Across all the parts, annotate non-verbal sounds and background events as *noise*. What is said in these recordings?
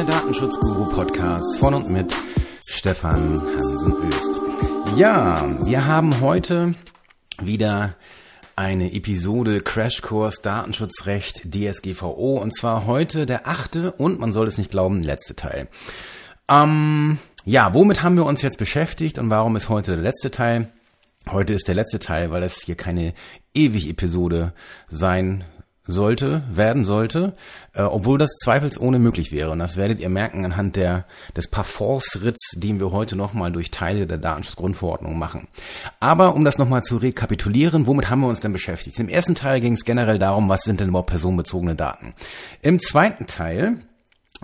der Datenschutzguru-Podcast von und mit Stefan Hansen-Öst. Ja, wir haben heute wieder eine Episode Crashkurs Datenschutzrecht DSGVO und zwar heute der achte und man soll es nicht glauben, letzte Teil. Ähm, ja, womit haben wir uns jetzt beschäftigt und warum ist heute der letzte Teil? Heute ist der letzte Teil, weil es hier keine ewig Episode sein sollte, werden sollte, äh, obwohl das zweifelsohne möglich wäre. Und das werdet ihr merken anhand der, des Parforce-Ritts, den wir heute nochmal durch Teile der Datenschutzgrundverordnung machen. Aber um das nochmal zu rekapitulieren, womit haben wir uns denn beschäftigt? Im ersten Teil ging es generell darum, was sind denn überhaupt personenbezogene Daten. Im zweiten Teil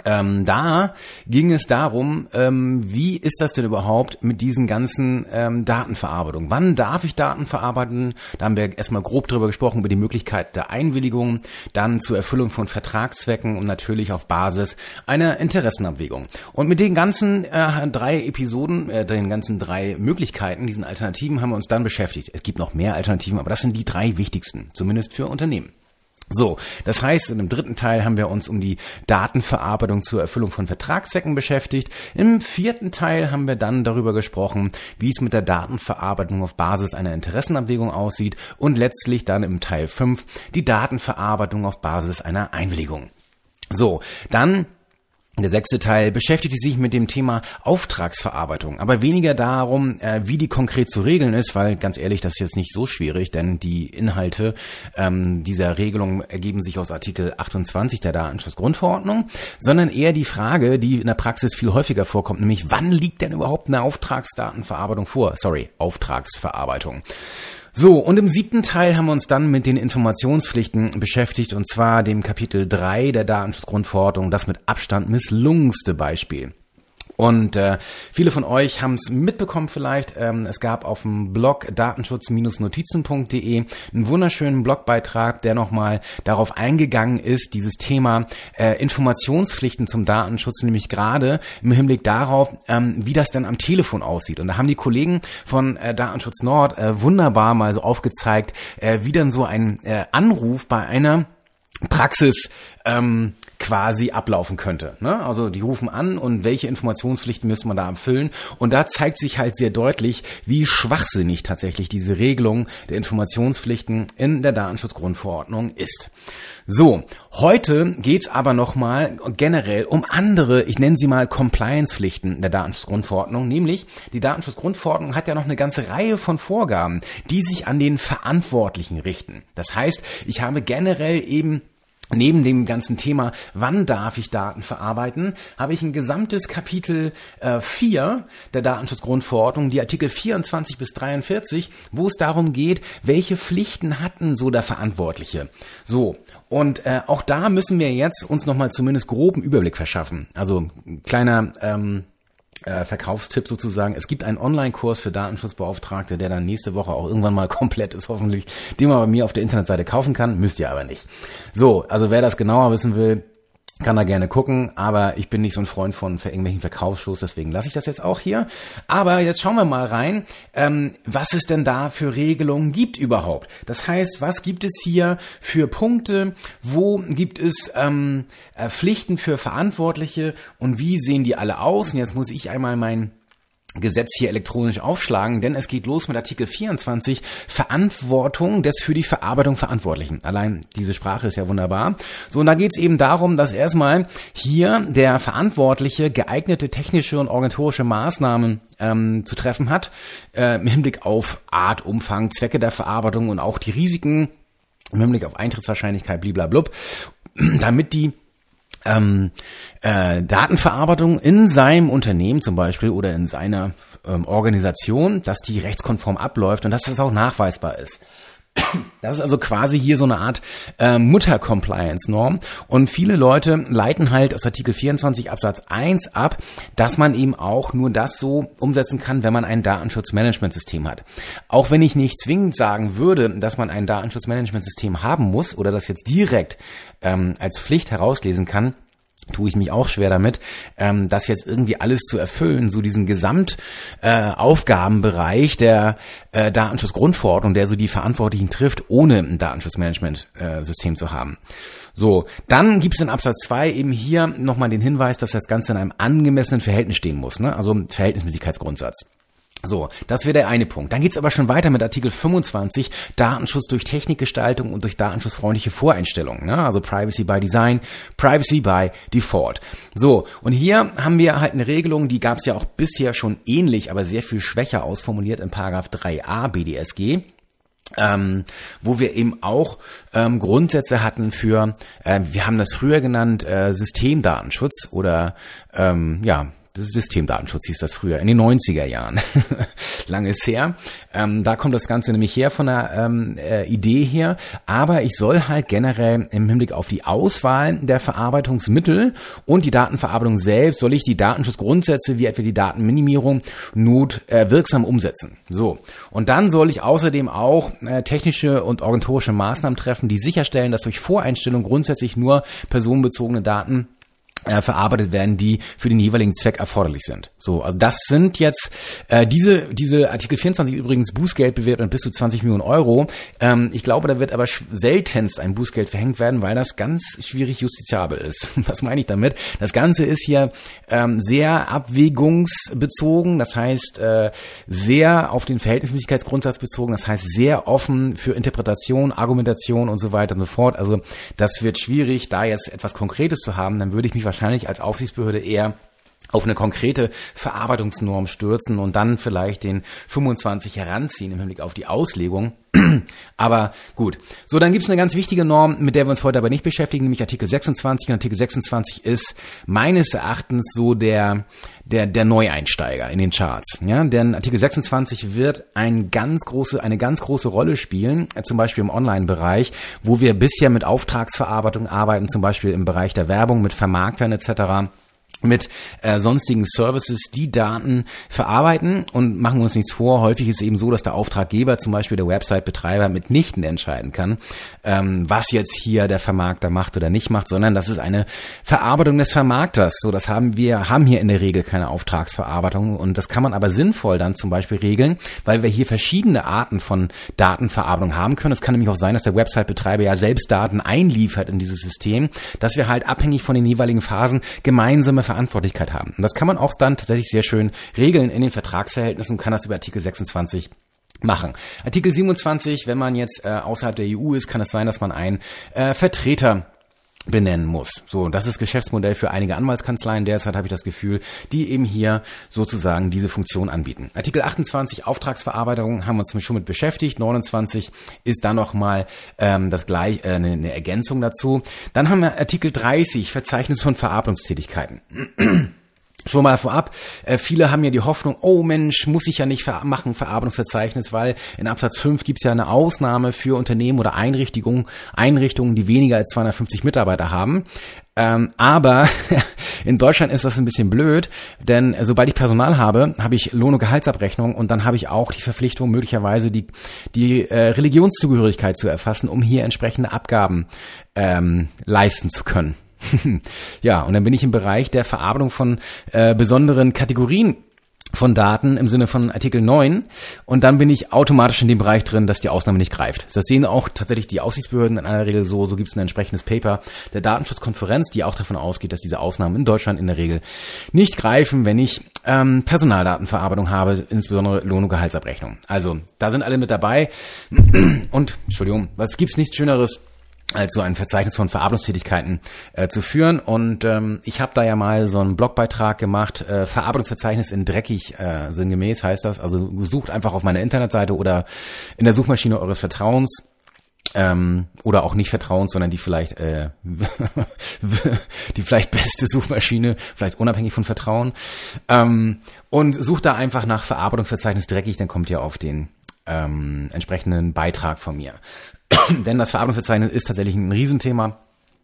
ähm, da ging es darum, ähm, wie ist das denn überhaupt mit diesen ganzen ähm, Datenverarbeitungen? Wann darf ich Daten verarbeiten? Da haben wir erstmal grob drüber gesprochen, über die Möglichkeit der Einwilligung, dann zur Erfüllung von Vertragszwecken und natürlich auf Basis einer Interessenabwägung. Und mit den ganzen äh, drei Episoden, äh, den ganzen drei Möglichkeiten, diesen Alternativen haben wir uns dann beschäftigt. Es gibt noch mehr Alternativen, aber das sind die drei wichtigsten, zumindest für Unternehmen. So, das heißt, in dem dritten Teil haben wir uns um die Datenverarbeitung zur Erfüllung von Vertragszwecken beschäftigt. Im vierten Teil haben wir dann darüber gesprochen, wie es mit der Datenverarbeitung auf Basis einer Interessenabwägung aussieht und letztlich dann im Teil 5 die Datenverarbeitung auf Basis einer Einwilligung. So, dann der sechste Teil beschäftigt sich mit dem Thema Auftragsverarbeitung, aber weniger darum, äh, wie die konkret zu regeln ist, weil ganz ehrlich, das ist jetzt nicht so schwierig, denn die Inhalte ähm, dieser Regelung ergeben sich aus Artikel 28 der Datenschutzgrundverordnung, sondern eher die Frage, die in der Praxis viel häufiger vorkommt, nämlich wann liegt denn überhaupt eine Auftragsdatenverarbeitung vor? Sorry, Auftragsverarbeitung. So, und im siebten Teil haben wir uns dann mit den Informationspflichten beschäftigt, und zwar dem Kapitel 3 der Datenschutzgrundverordnung, das mit Abstand misslungenste Beispiel. Und äh, viele von euch haben es mitbekommen vielleicht. Ähm, es gab auf dem Blog datenschutz-notizen.de einen wunderschönen Blogbeitrag, der nochmal darauf eingegangen ist, dieses Thema äh, Informationspflichten zum Datenschutz, nämlich gerade im Hinblick darauf, ähm, wie das dann am Telefon aussieht. Und da haben die Kollegen von äh, Datenschutz Nord äh, wunderbar mal so aufgezeigt, äh, wie dann so ein äh, Anruf bei einer Praxis ähm, quasi ablaufen könnte. Ne? Also die rufen an und welche Informationspflichten müssen man da erfüllen. Und da zeigt sich halt sehr deutlich, wie schwachsinnig tatsächlich diese Regelung der Informationspflichten in der Datenschutzgrundverordnung ist. So, heute geht's aber nochmal generell um andere, ich nenne sie mal Compliance-Pflichten der Datenschutzgrundverordnung, nämlich die Datenschutzgrundverordnung hat ja noch eine ganze Reihe von Vorgaben, die sich an den Verantwortlichen richten. Das heißt, ich habe generell eben Neben dem ganzen Thema, wann darf ich Daten verarbeiten, habe ich ein gesamtes Kapitel äh, 4 der Datenschutzgrundverordnung, die Artikel 24 bis 43, wo es darum geht, welche Pflichten hatten so der Verantwortliche. So, und äh, auch da müssen wir jetzt uns nochmal zumindest groben Überblick verschaffen. Also kleiner ähm, äh, Verkaufstipp sozusagen. Es gibt einen Online-Kurs für Datenschutzbeauftragte, der dann nächste Woche auch irgendwann mal *laughs* komplett ist, hoffentlich, den man bei mir auf der Internetseite kaufen kann. Müsst ihr aber nicht. So, also wer das genauer wissen will, kann da gerne gucken, aber ich bin nicht so ein Freund von irgendwelchen Verkaufsshows, deswegen lasse ich das jetzt auch hier. Aber jetzt schauen wir mal rein, ähm, was es denn da für Regelungen gibt überhaupt. Das heißt, was gibt es hier für Punkte, wo gibt es ähm, äh, Pflichten für Verantwortliche und wie sehen die alle aus? Und jetzt muss ich einmal mein Gesetz hier elektronisch aufschlagen, denn es geht los mit Artikel 24, Verantwortung des für die Verarbeitung Verantwortlichen. Allein diese Sprache ist ja wunderbar. So, und da geht es eben darum, dass erstmal hier der Verantwortliche geeignete technische und organisatorische Maßnahmen ähm, zu treffen hat, äh, im Hinblick auf Art, Umfang, Zwecke der Verarbeitung und auch die Risiken im Hinblick auf Eintrittswahrscheinlichkeit, bliblablub, *clears throat* damit die ähm, äh, Datenverarbeitung in seinem Unternehmen zum Beispiel oder in seiner ähm, Organisation, dass die rechtskonform abläuft und dass das auch nachweisbar ist. Das ist also quasi hier so eine Art äh, Mutter-Compliance-Norm. Und viele Leute leiten halt aus Artikel 24 Absatz 1 ab, dass man eben auch nur das so umsetzen kann, wenn man ein Datenschutzmanagementsystem hat. Auch wenn ich nicht zwingend sagen würde, dass man ein Datenschutzmanagementsystem haben muss oder das jetzt direkt ähm, als Pflicht herauslesen kann, tue ich mich auch schwer damit, ähm, das jetzt irgendwie alles zu erfüllen, so diesen Gesamtaufgabenbereich äh, der äh, Datenschutzgrundverordnung, der so die Verantwortlichen trifft, ohne ein Datenschutzmanagement-System äh, zu haben. So, dann gibt es in Absatz 2 eben hier nochmal den Hinweis, dass das Ganze in einem angemessenen Verhältnis stehen muss, ne? also Verhältnismäßigkeitsgrundsatz. So, das wäre der eine Punkt. Dann geht's aber schon weiter mit Artikel 25, Datenschutz durch Technikgestaltung und durch datenschutzfreundliche Voreinstellungen. Ne? Also Privacy by Design, Privacy by Default. So, und hier haben wir halt eine Regelung, die gab's ja auch bisher schon ähnlich, aber sehr viel schwächer ausformuliert in Paragraph 3a BDSG. Ähm, wo wir eben auch ähm, Grundsätze hatten für, äh, wir haben das früher genannt, äh, Systemdatenschutz oder ähm, ja, Systemdatenschutz hieß das früher, in den 90er Jahren. *laughs* Lange ist her. Ähm, da kommt das Ganze nämlich her von der ähm, äh, Idee her. Aber ich soll halt generell im Hinblick auf die Auswahl der Verarbeitungsmittel und die Datenverarbeitung selbst, soll ich die Datenschutzgrundsätze wie etwa die Datenminimierung not äh, wirksam umsetzen. So. Und dann soll ich außerdem auch äh, technische und organisatorische Maßnahmen treffen, die sicherstellen, dass durch Voreinstellung grundsätzlich nur personenbezogene Daten äh, verarbeitet werden, die für den jeweiligen Zweck erforderlich sind. So, also das sind jetzt äh, diese diese Artikel 24 übrigens Bußgeld bewertet bis zu 20 Millionen Euro. Ähm, ich glaube, da wird aber seltenst ein Bußgeld verhängt werden, weil das ganz schwierig justiziabel ist. *laughs* Was meine ich damit? Das Ganze ist hier ähm, sehr abwägungsbezogen, das heißt äh, sehr auf den Verhältnismäßigkeitsgrundsatz bezogen, das heißt sehr offen für Interpretation, Argumentation und so weiter und so fort. Also das wird schwierig, da jetzt etwas Konkretes zu haben. Dann würde ich mich wahrscheinlich als Aufsichtsbehörde eher auf eine konkrete Verarbeitungsnorm stürzen und dann vielleicht den 25 heranziehen im Hinblick auf die Auslegung. *clears throat* Aber gut. So, dann gibt's eine ganz wichtige Norm, mit der wir uns heute aber nicht beschäftigen, nämlich Artikel 26. Und Artikel 26 ist meines Erachtens so der, der, der Neueinsteiger in den Charts. Ja, denn Artikel 26 wird ein ganz große, eine ganz große Rolle spielen, äh, zum Beispiel im Online-Bereich, wo wir bisher mit Auftragsverarbeitung arbeiten, zum Beispiel im Bereich der Werbung, mit Vermarktern etc mit äh, sonstigen Services die Daten verarbeiten und machen uns nichts vor. Häufig ist eben so, dass der Auftraggeber, zum Beispiel der Website-Betreiber, mitnichten entscheiden kann, ähm, was jetzt hier der Vermarkter macht oder nicht macht, sondern das ist eine Verarbeitung des Vermarkters. So, das haben wir, haben hier in der Regel keine Auftragsverarbeitung und das kann man aber sinnvoll dann zum Beispiel regeln, weil wir hier verschiedene Arten von Datenverarbeitung haben können. Es kann nämlich auch sein, dass der Website-Betreiber ja selbst Daten einliefert in dieses System, dass wir halt abhängig von den jeweiligen Phasen gemeinsame Verantwortlichkeit haben. Und das kann man auch dann tatsächlich sehr schön regeln in den Vertragsverhältnissen, kann das über Artikel 26 machen. Artikel 27, wenn man jetzt äh, außerhalb der EU ist, kann es sein, dass man einen äh, Vertreter benennen muss. So, das ist Geschäftsmodell für einige Anwaltskanzleien derzeit, habe ich das Gefühl, die eben hier sozusagen diese Funktion anbieten. Artikel 28 Auftragsverarbeitung haben wir uns schon mit beschäftigt. 29 ist da nochmal ähm, das gleich äh, eine, eine Ergänzung dazu. Dann haben wir Artikel 30 Verzeichnis von Verarbeitungstätigkeiten. Schon mal vorab, äh, viele haben ja die Hoffnung, oh Mensch, muss ich ja nicht ver machen, Verarbeitungsverzeichnis, weil in Absatz 5 gibt es ja eine Ausnahme für Unternehmen oder Einrichtungen, Einrichtungen, die weniger als 250 Mitarbeiter haben. Ähm, aber *laughs* in Deutschland ist das ein bisschen blöd, denn sobald ich Personal habe, habe ich Lohn- und Gehaltsabrechnung und dann habe ich auch die Verpflichtung, möglicherweise die, die äh, Religionszugehörigkeit zu erfassen, um hier entsprechende Abgaben ähm, leisten zu können. *laughs* ja, und dann bin ich im Bereich der Verarbeitung von äh, besonderen Kategorien von Daten im Sinne von Artikel 9 und dann bin ich automatisch in dem Bereich drin, dass die Ausnahme nicht greift. Das sehen auch tatsächlich die Aufsichtsbehörden in aller Regel so. So gibt es ein entsprechendes Paper der Datenschutzkonferenz, die auch davon ausgeht, dass diese Ausnahmen in Deutschland in der Regel nicht greifen, wenn ich ähm, Personaldatenverarbeitung habe, insbesondere Lohn- und Gehaltsabrechnung. Also da sind alle mit dabei *clears throat* und Entschuldigung, was gibt's nichts Schöneres als so ein Verzeichnis von Verarbeitungstätigkeiten äh, zu führen. Und ähm, ich habe da ja mal so einen Blogbeitrag gemacht, äh, Verarbeitungsverzeichnis in dreckig äh, sinngemäß heißt das. Also sucht einfach auf meiner Internetseite oder in der Suchmaschine eures Vertrauens ähm, oder auch nicht Vertrauens, sondern die vielleicht äh, *laughs* die vielleicht beste Suchmaschine, vielleicht unabhängig von Vertrauen. Ähm, und sucht da einfach nach Verarbeitungsverzeichnis dreckig, dann kommt ihr auf den ähm, entsprechenden Beitrag von mir. Denn das Verarbeitungsverzeichnis ist tatsächlich ein Riesenthema.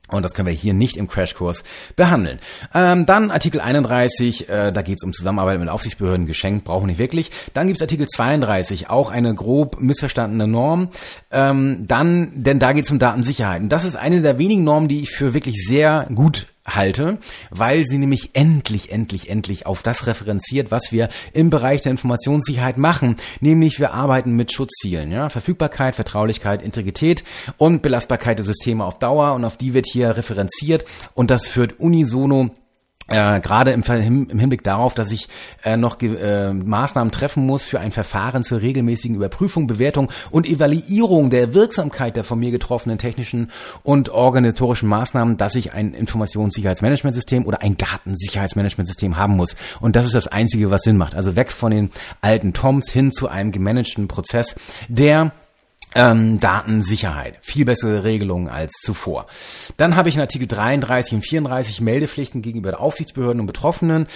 Und das können wir hier nicht im Crashkurs behandeln. Ähm, dann Artikel 31, äh, da geht es um Zusammenarbeit mit Aufsichtsbehörden, geschenkt, brauchen wir nicht wirklich. Dann gibt es Artikel 32, auch eine grob missverstandene Norm. Ähm, dann, denn da geht es um Datensicherheit. Und das ist eine der wenigen Normen, die ich für wirklich sehr gut halte, weil sie nämlich endlich, endlich, endlich auf das referenziert, was wir im Bereich der Informationssicherheit machen, nämlich wir arbeiten mit Schutzzielen, ja, Verfügbarkeit, Vertraulichkeit, Integrität und Belastbarkeit der Systeme auf Dauer. Und auf die wird hier referenziert. Und das führt unisono äh, gerade im, im, Hinblick darauf, dass ich äh, noch äh, Maßnahmen treffen muss für ein Verfahren zur regelmäßigen Überprüfung, Bewertung und Evaluierung der Wirksamkeit der von mir getroffenen technischen und organisatorischen Maßnahmen, dass ich ein Informationssicherheitsmanagementsystem oder ein Datensicherheitsmanagementsystem haben muss. Und das ist das Einzige, was Sinn macht. Also weg von den alten Toms hin zu einem gemanagten Prozess, der ähm, Datensicherheit. Viel bessere Regelungen als zuvor. Dann habe ich in Artikel 33 und 34 Meldepflichten gegenüber Aufsichtsbehörden und Betroffenen.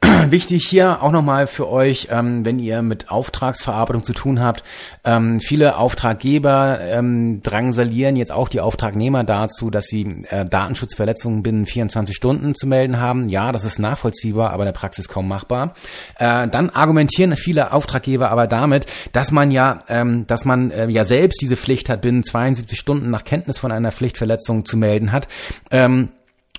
*clears throat* Wichtig hier auch nochmal für euch, ähm, wenn ihr mit Auftragsverarbeitung zu tun habt. Ähm, viele Auftraggeber ähm, drangsalieren jetzt auch die Auftragnehmer dazu, dass sie äh, Datenschutzverletzungen binnen 24 Stunden zu melden haben. Ja, das ist nachvollziehbar, aber in der Praxis kaum machbar. Äh, dann argumentieren viele Auftraggeber aber damit, dass man ja, ähm, dass man äh, ja selbst diese Pflicht hat, binnen 72 Stunden nach Kenntnis von einer Pflichtverletzung zu melden hat. Ähm,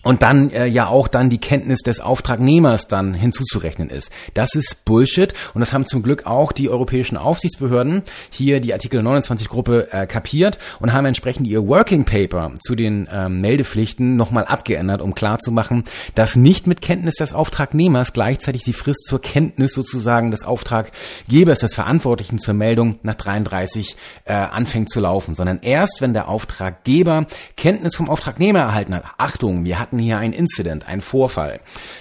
und dann äh, ja auch dann die Kenntnis des Auftragnehmers dann hinzuzurechnen ist. Das ist Bullshit und das haben zum Glück auch die europäischen Aufsichtsbehörden hier die Artikel 29 Gruppe äh, kapiert und haben entsprechend ihr Working Paper zu den ähm, Meldepflichten nochmal abgeändert, um klarzumachen, dass nicht mit Kenntnis des Auftragnehmers gleichzeitig die Frist zur Kenntnis sozusagen des Auftraggebers, des Verantwortlichen zur Meldung nach 33 äh, anfängt zu laufen, sondern erst wenn der Auftraggeber Kenntnis vom Auftragnehmer erhalten hat. Achtung, wir hatten hatten hier ein Incident, ein Vorfall.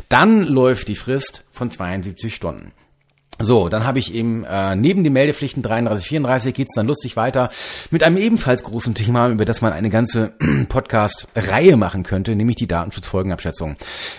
Dann läuft die Frist von 72 Stunden. So, dann habe ich eben äh, neben den Meldepflichten 33, 34 geht's dann lustig weiter mit einem ebenfalls großen Thema, über das man eine ganze *clears throat* Podcast-Reihe machen könnte, nämlich die Datenschutzfolgenabschätzung.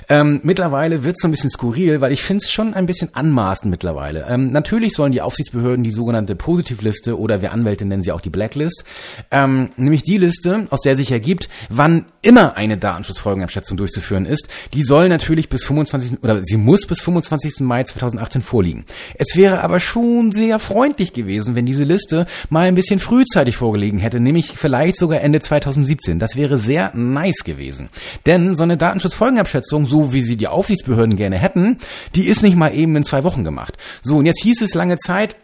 Ähm, mittlerweile wird's so ein bisschen skurril, weil ich finde es schon ein bisschen anmaßend mittlerweile. Ähm, natürlich sollen die Aufsichtsbehörden die sogenannte Positivliste oder wir Anwälte nennen sie auch die Blacklist, ähm, nämlich die Liste, aus der sich ergibt, wann immer eine Datenschutzfolgenabschätzung durchzuführen ist, die soll natürlich bis 25 oder sie muss bis 25. Mai 2018 vorliegen. Es wäre aber schon sehr freundlich gewesen, wenn diese Liste mal ein bisschen frühzeitig vorgelegen hätte, nämlich vielleicht sogar Ende 2017. Das wäre sehr nice gewesen. Denn so eine Datenschutzfolgenabschätzung, so wie sie die Aufsichtsbehörden gerne hätten, die ist nicht mal eben in zwei Wochen gemacht. So, und jetzt hieß es lange Zeit,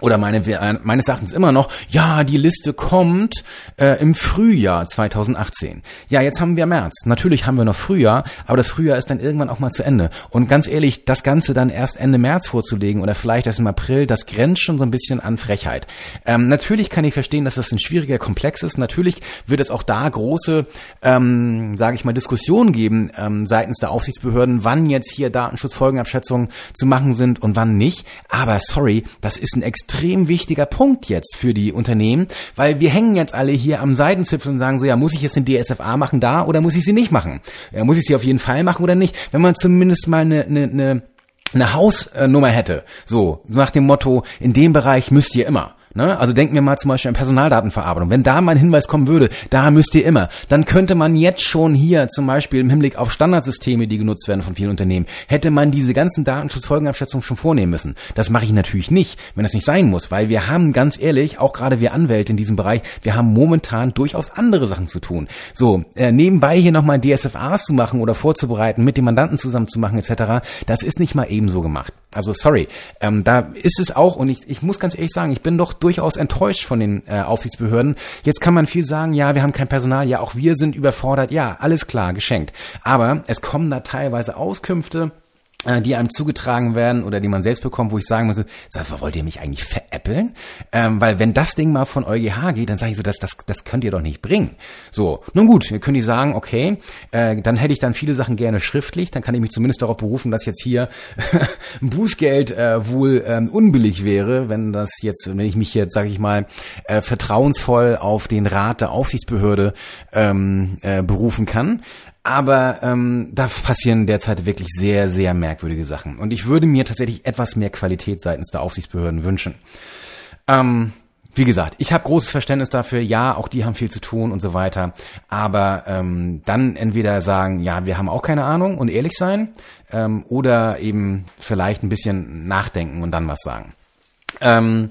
oder meine, äh, meines Erachtens immer noch, ja, die Liste kommt äh, im Frühjahr 2018. Ja, jetzt haben wir März. Natürlich haben wir noch Frühjahr, aber das Frühjahr ist dann irgendwann auch mal zu Ende. Und ganz ehrlich, das Ganze dann erst Ende März vorzulegen oder vielleicht erst im April, das grenzt schon so ein bisschen an Frechheit. Ähm, natürlich kann ich verstehen, dass das ein schwieriger Komplex ist. Natürlich wird es auch da große, ähm, sage ich mal, Diskussionen geben ähm, seitens der Aufsichtsbehörden, wann jetzt hier Datenschutzfolgenabschätzungen zu machen sind und wann nicht. Aber sorry, das ist ein extrem wichtiger Punkt jetzt für die Unternehmen, weil wir hängen jetzt alle hier am Seitenzipfel und sagen so, ja, muss ich jetzt eine DSFA machen da oder muss ich sie nicht machen? Ja, muss ich sie auf jeden Fall machen oder nicht? Wenn man zumindest mal eine, eine, eine eine Hausnummer hätte, so nach dem Motto, in dem Bereich müsst ihr immer. Ne? Also denken wir mal zum Beispiel an Personaldatenverarbeitung. Wenn da mal ein Hinweis kommen würde, da müsst ihr immer, dann könnte man jetzt schon hier zum Beispiel im Hinblick auf Standardsysteme, die genutzt werden von vielen Unternehmen, hätte man diese ganzen Datenschutzfolgenabschätzungen schon vornehmen müssen. Das mache ich natürlich nicht, wenn das nicht sein muss, weil wir haben ganz ehrlich, auch gerade wir Anwälte in diesem Bereich, wir haben momentan durchaus andere Sachen zu tun. So, äh, nebenbei hier nochmal DSFAs zu machen oder vorzubereiten, mit dem Mandanten zusammen zu machen etc., das ist nicht mal ebenso gemacht. Also sorry, ähm, da ist es auch, und ich, ich muss ganz ehrlich sagen, ich bin doch durchaus enttäuscht von den äh, Aufsichtsbehörden. Jetzt kann man viel sagen, ja, wir haben kein Personal, ja, auch wir sind überfordert, ja, alles klar, geschenkt. Aber es kommen da teilweise Auskünfte, die einem zugetragen werden oder die man selbst bekommt, wo ich sagen muss, sag, wollt ihr mich eigentlich veräppeln? Ähm, weil wenn das Ding mal von EuGH geht, dann sage ich so, das, das, das könnt ihr doch nicht bringen. So, nun gut, können die sagen, okay, äh, dann hätte ich dann viele Sachen gerne schriftlich, dann kann ich mich zumindest darauf berufen, dass jetzt hier ein *laughs* Bußgeld äh, wohl ähm, unbillig wäre, wenn das jetzt, wenn ich mich jetzt, sage ich mal, äh, vertrauensvoll auf den Rat der Aufsichtsbehörde ähm, äh, berufen kann. Aber ähm, da passieren derzeit wirklich sehr, sehr merkwürdige Sachen. Und ich würde mir tatsächlich etwas mehr Qualität seitens der Aufsichtsbehörden wünschen. Ähm, wie gesagt, ich habe großes Verständnis dafür, ja, auch die haben viel zu tun und so weiter. Aber ähm, dann entweder sagen, ja, wir haben auch keine Ahnung und ehrlich sein, ähm, oder eben vielleicht ein bisschen nachdenken und dann was sagen. Ähm,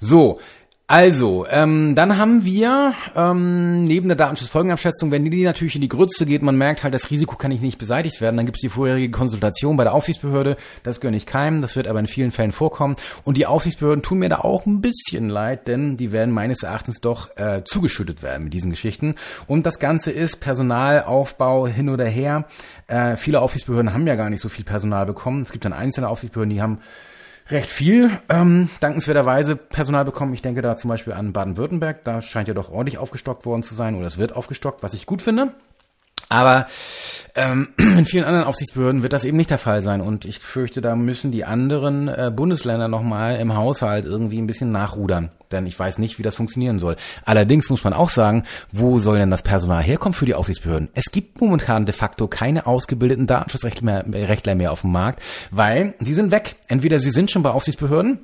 so, Also, ähm, dann haben wir ähm, neben der Datenschutzfolgenabschätzung, wenn die natürlich in die Grütze geht, man merkt halt, das Risiko kann nicht beseitigt werden, dann gibt es die vorherige Konsultation bei der Aufsichtsbehörde, das gehört nicht keinem, das wird aber in vielen Fällen vorkommen. Und die Aufsichtsbehörden tun mir da auch ein bisschen leid, denn die werden meines Erachtens doch äh, zugeschüttet werden mit diesen Geschichten. Und das Ganze ist Personalaufbau hin oder her. Äh, viele Aufsichtsbehörden haben ja gar nicht so viel Personal bekommen, es gibt dann einzelne Aufsichtsbehörden, die haben recht viel ähm, dankenswerterweise Personal bekommen. Ich denke da zum Beispiel an Baden-Württemberg. Da scheint ja doch ordentlich aufgestockt worden zu sein oder es wird aufgestockt, was ich gut finde. Aber ähm, *clears throat* in vielen anderen Aufsichtsbehörden wird das eben nicht der Fall sein. Und ich fürchte, da müssen die anderen äh, Bundesländer nochmal im Haushalt irgendwie ein bisschen nachrudern. Denn ich weiß nicht, wie das funktionieren soll. Allerdings muss man auch sagen, wo soll denn das Personal herkommen für die Aufsichtsbehörden? Es gibt momentan de facto keine ausgebildeten Datenschutzrechtler mehr, mehr auf dem Markt, weil sie sind weg. Entweder sie sind schon bei Aufsichtsbehörden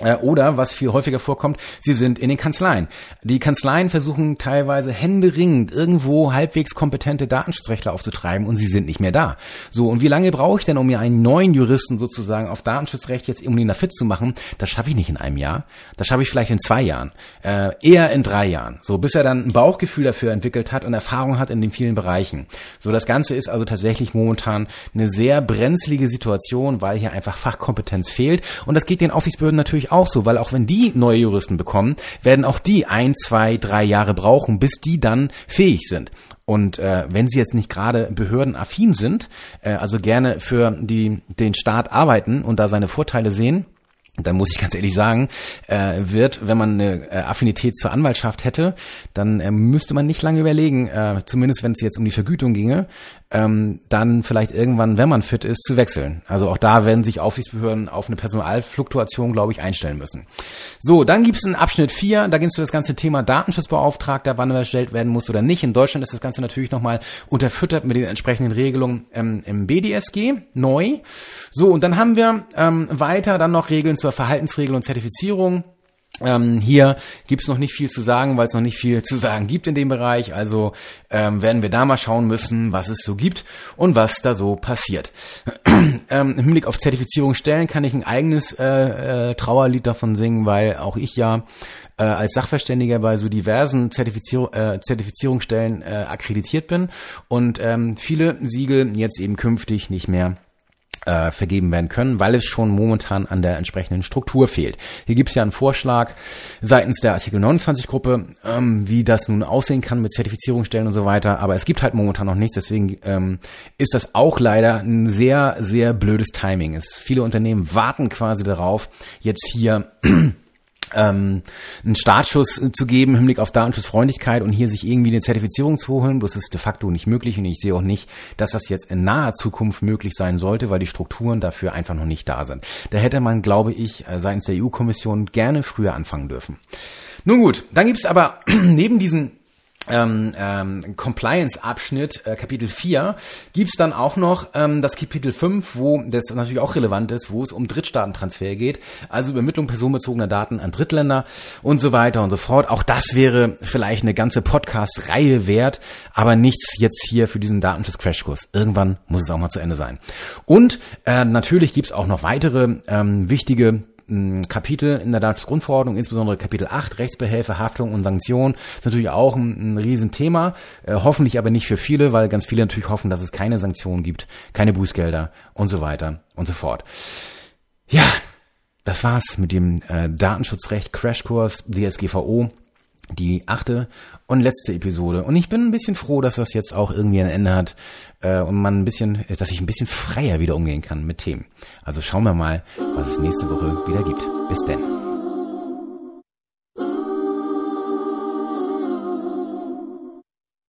oder, was viel häufiger vorkommt, sie sind in den Kanzleien. Die Kanzleien versuchen teilweise händeringend irgendwo halbwegs kompetente Datenschutzrechtler aufzutreiben und sie sind nicht mehr da. So, und wie lange brauche ich denn, um mir einen neuen Juristen sozusagen auf Datenschutzrecht jetzt irgendwie fit zu machen? Das schaffe ich nicht in einem Jahr. Das schaffe ich vielleicht in zwei Jahren. Äh, eher in drei Jahren. So, bis er dann ein Bauchgefühl dafür entwickelt hat und Erfahrung hat in den vielen Bereichen. So, das Ganze ist also tatsächlich momentan eine sehr brenzlige Situation, weil hier einfach Fachkompetenz fehlt. Und das geht den Aufsichtsbehörden natürlich natürlich auch so, weil auch wenn die neue Juristen bekommen, werden auch die ein, zwei, drei Jahre brauchen, bis die dann fähig sind. Und äh, wenn sie jetzt nicht gerade behördenaffin sind, äh, also gerne für die, den Staat arbeiten und da seine Vorteile sehen, dann muss ich ganz ehrlich sagen, äh, wird, wenn man eine äh, Affinität zur Anwaltschaft hätte, dann äh, müsste man nicht lange überlegen, äh, zumindest wenn es jetzt um die Vergütung ginge, ähm, dann vielleicht irgendwann, wenn man fit ist, zu wechseln. Also auch da werden sich Aufsichtsbehörden auf eine Personalfluktuation, glaube ich, einstellen müssen. So, dann gibt es einen Abschnitt 4, da geht es für das ganze Thema Datenschutzbeauftragter, wann er erstellt werden muss oder nicht. In Deutschland ist das Ganze natürlich nochmal unterfüttert mit den entsprechenden Regelungen ähm, im BDSG, neu. So, und dann haben wir ähm, weiter dann noch Regeln zur Verhaltensregel und Zertifizierung. Ähm, hier gibt's noch nicht viel zu sagen, weil es noch nicht viel *laughs* zu sagen gibt in dem Bereich. Also ähm, werden wir da mal schauen müssen, was es so gibt und was da so passiert. *clears throat* ähm, Im Hinblick auf Zertifizierungsstellen kann ich ein eigenes äh, äh, Trauerlied davon singen, weil auch ich ja äh, als Sachverständiger bei so diversen Zertifizier äh, Zertifizierungsstellen äh, akkreditiert bin und ähm, viele Siegel jetzt eben künftig nicht mehr äh, vergeben werden können, weil es schon momentan an der entsprechenden Struktur fehlt. Hier gibt es ja einen Vorschlag seitens der Artikel 29 Gruppe, ähm, wie das nun aussehen kann mit Zertifizierungsstellen und so weiter, aber es gibt halt momentan noch nichts, deswegen ähm, ist das auch leider ein sehr, sehr blödes Timing. Es, viele Unternehmen warten quasi darauf, jetzt hier ähm, einen Startschuss zu geben im Hinblick auf Datenschutzfreundlichkeit und hier sich irgendwie eine Zertifizierung zu holen. Das ist de facto nicht möglich und ich sehe auch nicht, dass das jetzt in naher Zukunft möglich sein sollte, weil die Strukturen dafür einfach noch nicht da sind. Da hätte man, glaube ich, äh, seitens der EU-Kommission gerne früher anfangen dürfen. Nun gut, dann gibt es aber *clears throat* neben diesen ähm, ähm, Compliance-Abschnitt, äh, Kapitel 4, gibt's dann auch noch ähm, das Kapitel 5, wo das natürlich auch relevant ist, wo es um Drittstaatentransfer geht, also Übermittlung personenbezogener Daten an Drittländer und so weiter und so fort. Auch das wäre vielleicht eine ganze Podcast-Reihe wert, aber nichts jetzt hier für diesen Datenschutz-Crashkurs. Irgendwann muss es auch mal zu Ende sein. Und äh, natürlich gibt's auch noch weitere ähm, wichtige Kapitel in der Datenschutzgrundverordnung, insbesondere Kapitel 8, Rechtsbehelfe, Haftung und Sanktionen, ist natürlich auch ein, ein Riesenthema, äh, hoffentlich aber nicht für viele, weil ganz viele natürlich hoffen, dass es keine Sanktionen gibt, keine Bußgelder und so weiter und so fort. Ja, das war's mit dem äh, Datenschutzrecht Crashkurs DSGVO die achte und letzte Episode. Und ich bin ein bisschen froh, dass das jetzt auch irgendwie ein Ende hat äh, und man ein bisschen, dass ich ein bisschen freier wieder umgehen kann mit Themen. Also schauen wir mal, was es nächste Woche wieder gibt. Bis denn.